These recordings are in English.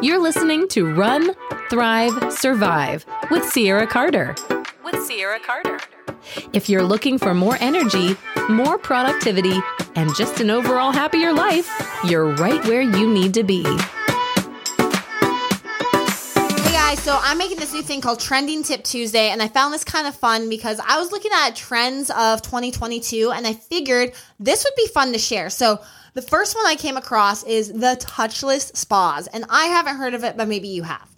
You're listening to Run, Thrive, Survive with Ciara Carter. With Ciara Carter. If you're looking for more energy, more productivity, and just an overall happier life, you're right where you need to be. Hey guys, so I'm making this new thing called Trending Tip Tuesday, and I found this kind of fun because I was looking at trends of 2022 and I figured this would be fun to share. So, the first one I came across is the touchless spas, and I haven't heard of it, but maybe you have.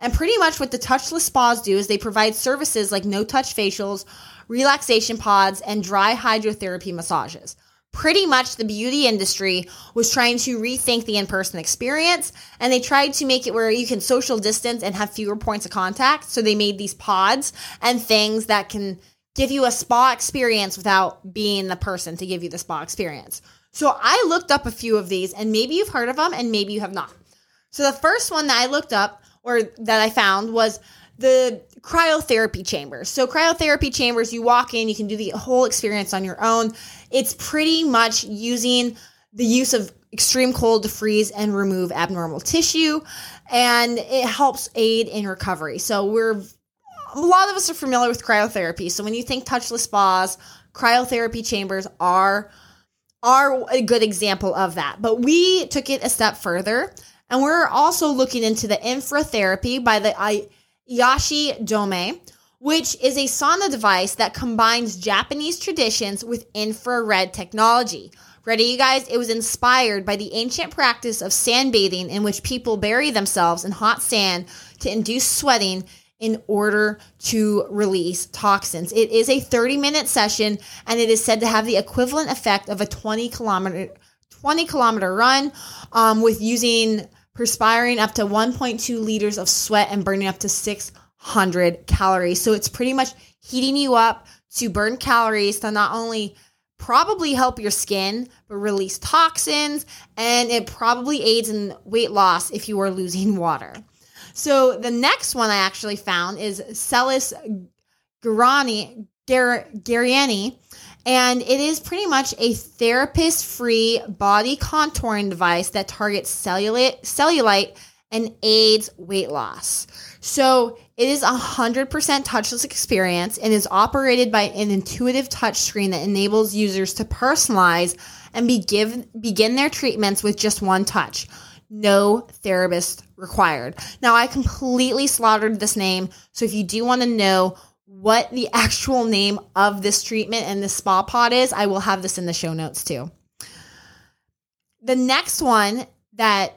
And pretty much what the touchless spas do is they provide services like no touch facials, relaxation pods, and dry hydrotherapy massages. Pretty much the beauty industry was trying to rethink the in person experience, and they tried to make it where you can social distance and have fewer points of contact. So they made these pods and things that can give you a spa experience without being the person to give you the spa experience. So I looked up a few of these, and maybe you've heard of them, and maybe you have not. So the first one that I looked up or that I found was the cryotherapy chambers. So cryotherapy chambers, you walk in, you can do the whole experience on your own. It's pretty much using the use of extreme cold to freeze and remove abnormal tissue, and it helps aid in recovery. So we're a lot of us are familiar with cryotherapy. So when you think touchless spas, cryotherapy chambers are are a good example of that. But we took it a step further and we're also looking into the infratherapy by the Iyashi Dome, which is a sauna device that combines Japanese traditions with infrared technology. Ready, you guys? It was inspired by the ancient practice of sand bathing, in which people bury themselves in hot sand to induce sweating in order to release toxins. It is a 30 minute session and it is said to have the equivalent effect of a 20 kilometer 20 kilometer run um, with using perspiring up to 1.2 liters of sweat and burning up to 600 calories. So it's pretty much heating you up to burn calories to not only probably help your skin, but release toxins, and it probably aids in weight loss if you are losing water. So the next one I actually found is Celliss Garani, Gar- Gariani, and it is pretty much a therapist free body contouring device that targets cellulite, cellulite and aids weight loss. So it is a 100% touchless experience and is operated by an intuitive touch screen that enables users to personalize and begin, begin their treatments with just one touch no therapist required. Now, I completely slaughtered this name. So if you do want to know what the actual name of this treatment and this spa pod is, I will have this in the show notes too. The next one that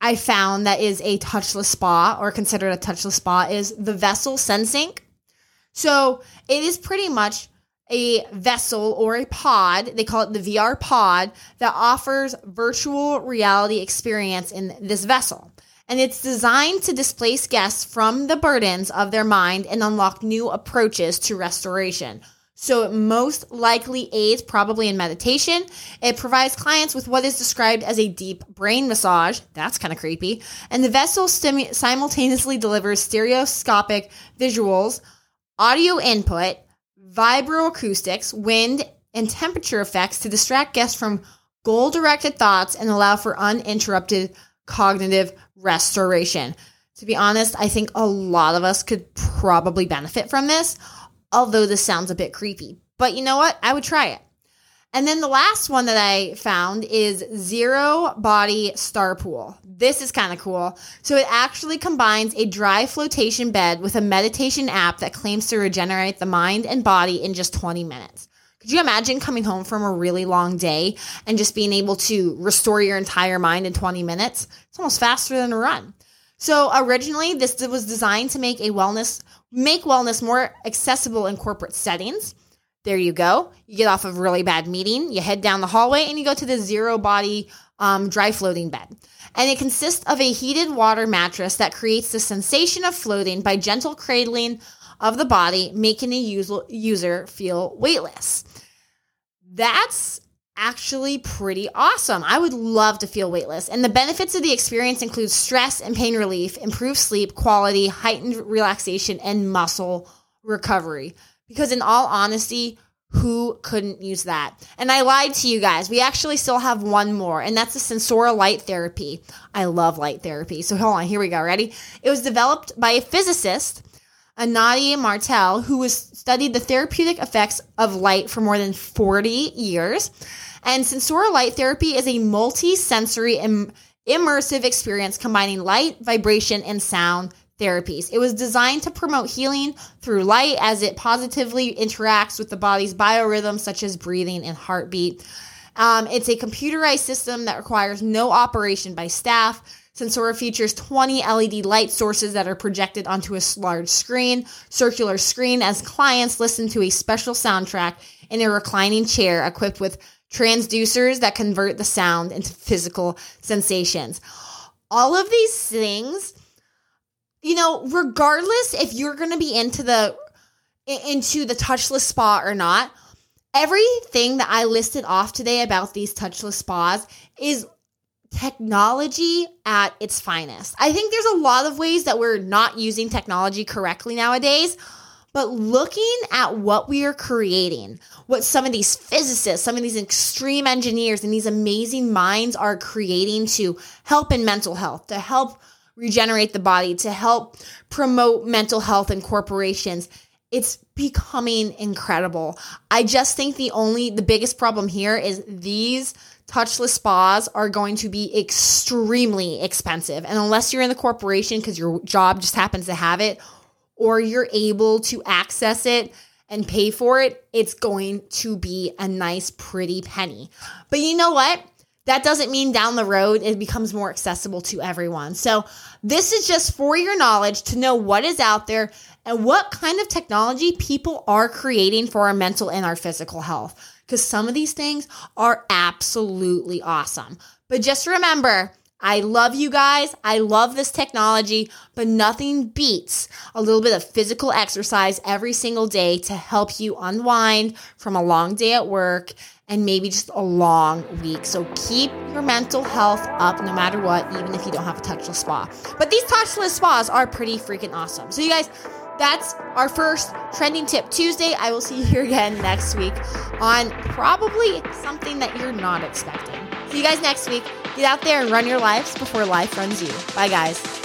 I found that is a touchless spa or considered a touchless spa is the Vessel SenSync. So it is pretty much a vessel or a pod, they call it the VR pod, that offers virtual reality experience in this vessel. And it's designed to displace guests from the burdens of their mind and unlock new approaches to restoration. So it most likely aids probably in meditation. It provides clients with what is described as a deep brain massage. That's kind of creepy. And the vessel simultaneously delivers stereoscopic visuals, audio input, vibroacoustics, wind, and temperature effects to distract guests from goal directed thoughts and allow for uninterrupted cognitive restoration. To be honest, I think a lot of us could probably benefit from this, although this sounds a bit creepy. But you know what? I would try it. And then the last one that I found is Zero Body Star Pool. This is kind of cool. So it actually combines a dry flotation bed with a meditation app that claims to regenerate the mind and body in just 20 minutes. Could you imagine coming home from a really long day and just being able to restore your entire mind in 20 minutes? It's almost faster than a run. So originally this was designed to make a wellness make wellness more accessible in corporate settings. There you go. You get off of a really bad meeting, you head down the hallway, and you go to the zero body um, dry floating bed. And it consists of a heated water mattress that creates the sensation of floating by gentle cradling of the body, making the user feel weightless. That's actually pretty awesome. I would love to feel weightless. And the benefits of the experience include stress and pain relief, improved sleep quality, heightened relaxation, and muscle recovery. Because in all honesty, Who couldn't use that? And I lied to you guys. We actually still have one more, and that's the Sensora light therapy. I love light therapy. So hold on, here we go. Ready? It was developed by a physicist, Anadi Martel, who has studied the therapeutic effects of light for more than 40 years. And Sensora light therapy is a multi-sensory Im- immersive experience combining light, vibration, and sound therapies. It was designed to promote healing through light as it positively interacts with the body's biorhythms, such as breathing and heartbeat. Um, it's a computerized system that requires no operation by staff. Sensora features 20 LED light sources that are projected onto a large screen, circular screen, as clients listen to a special soundtrack in a reclining chair equipped with transducers that convert the sound into physical sensations. All of these things you know, regardless if you're going to be into the into the touchless spa or not, everything that I listed off today about these touchless spas is technology at its finest. I think there's a lot of ways that we're not using technology correctly nowadays, but looking at what we are creating, what some of these physicists, some of these extreme engineers, and these amazing minds are creating to help in mental health, to help regenerate the body, to help promote mental health in corporations. It's becoming incredible. I just think the only, the biggest problem here is these touchless spas are going to be extremely expensive. And unless you're in the corporation because your job just happens to have it, or you're able to access it and pay for it, it's going to be a nice, pretty penny. But you know what? That doesn't mean down the road it becomes more accessible to everyone. So, this is just for your knowledge to know what is out there and what kind of technology people are creating for our mental and our physical health. Because some of these things are absolutely awesome. But just remember, I love you guys. I love this technology, but nothing beats a little bit of physical exercise every single day to help you unwind from a long day at work and maybe just a long week. So keep your mental health up no matter what, even if you don't have a touchless spa. But these touchless spas are pretty freaking awesome. So, you guys, that's our first trending tip Tuesday. I will see you here again next week on probably something that you're not expecting. See you guys next week. Get out there and run your lives before life runs you. Bye, guys.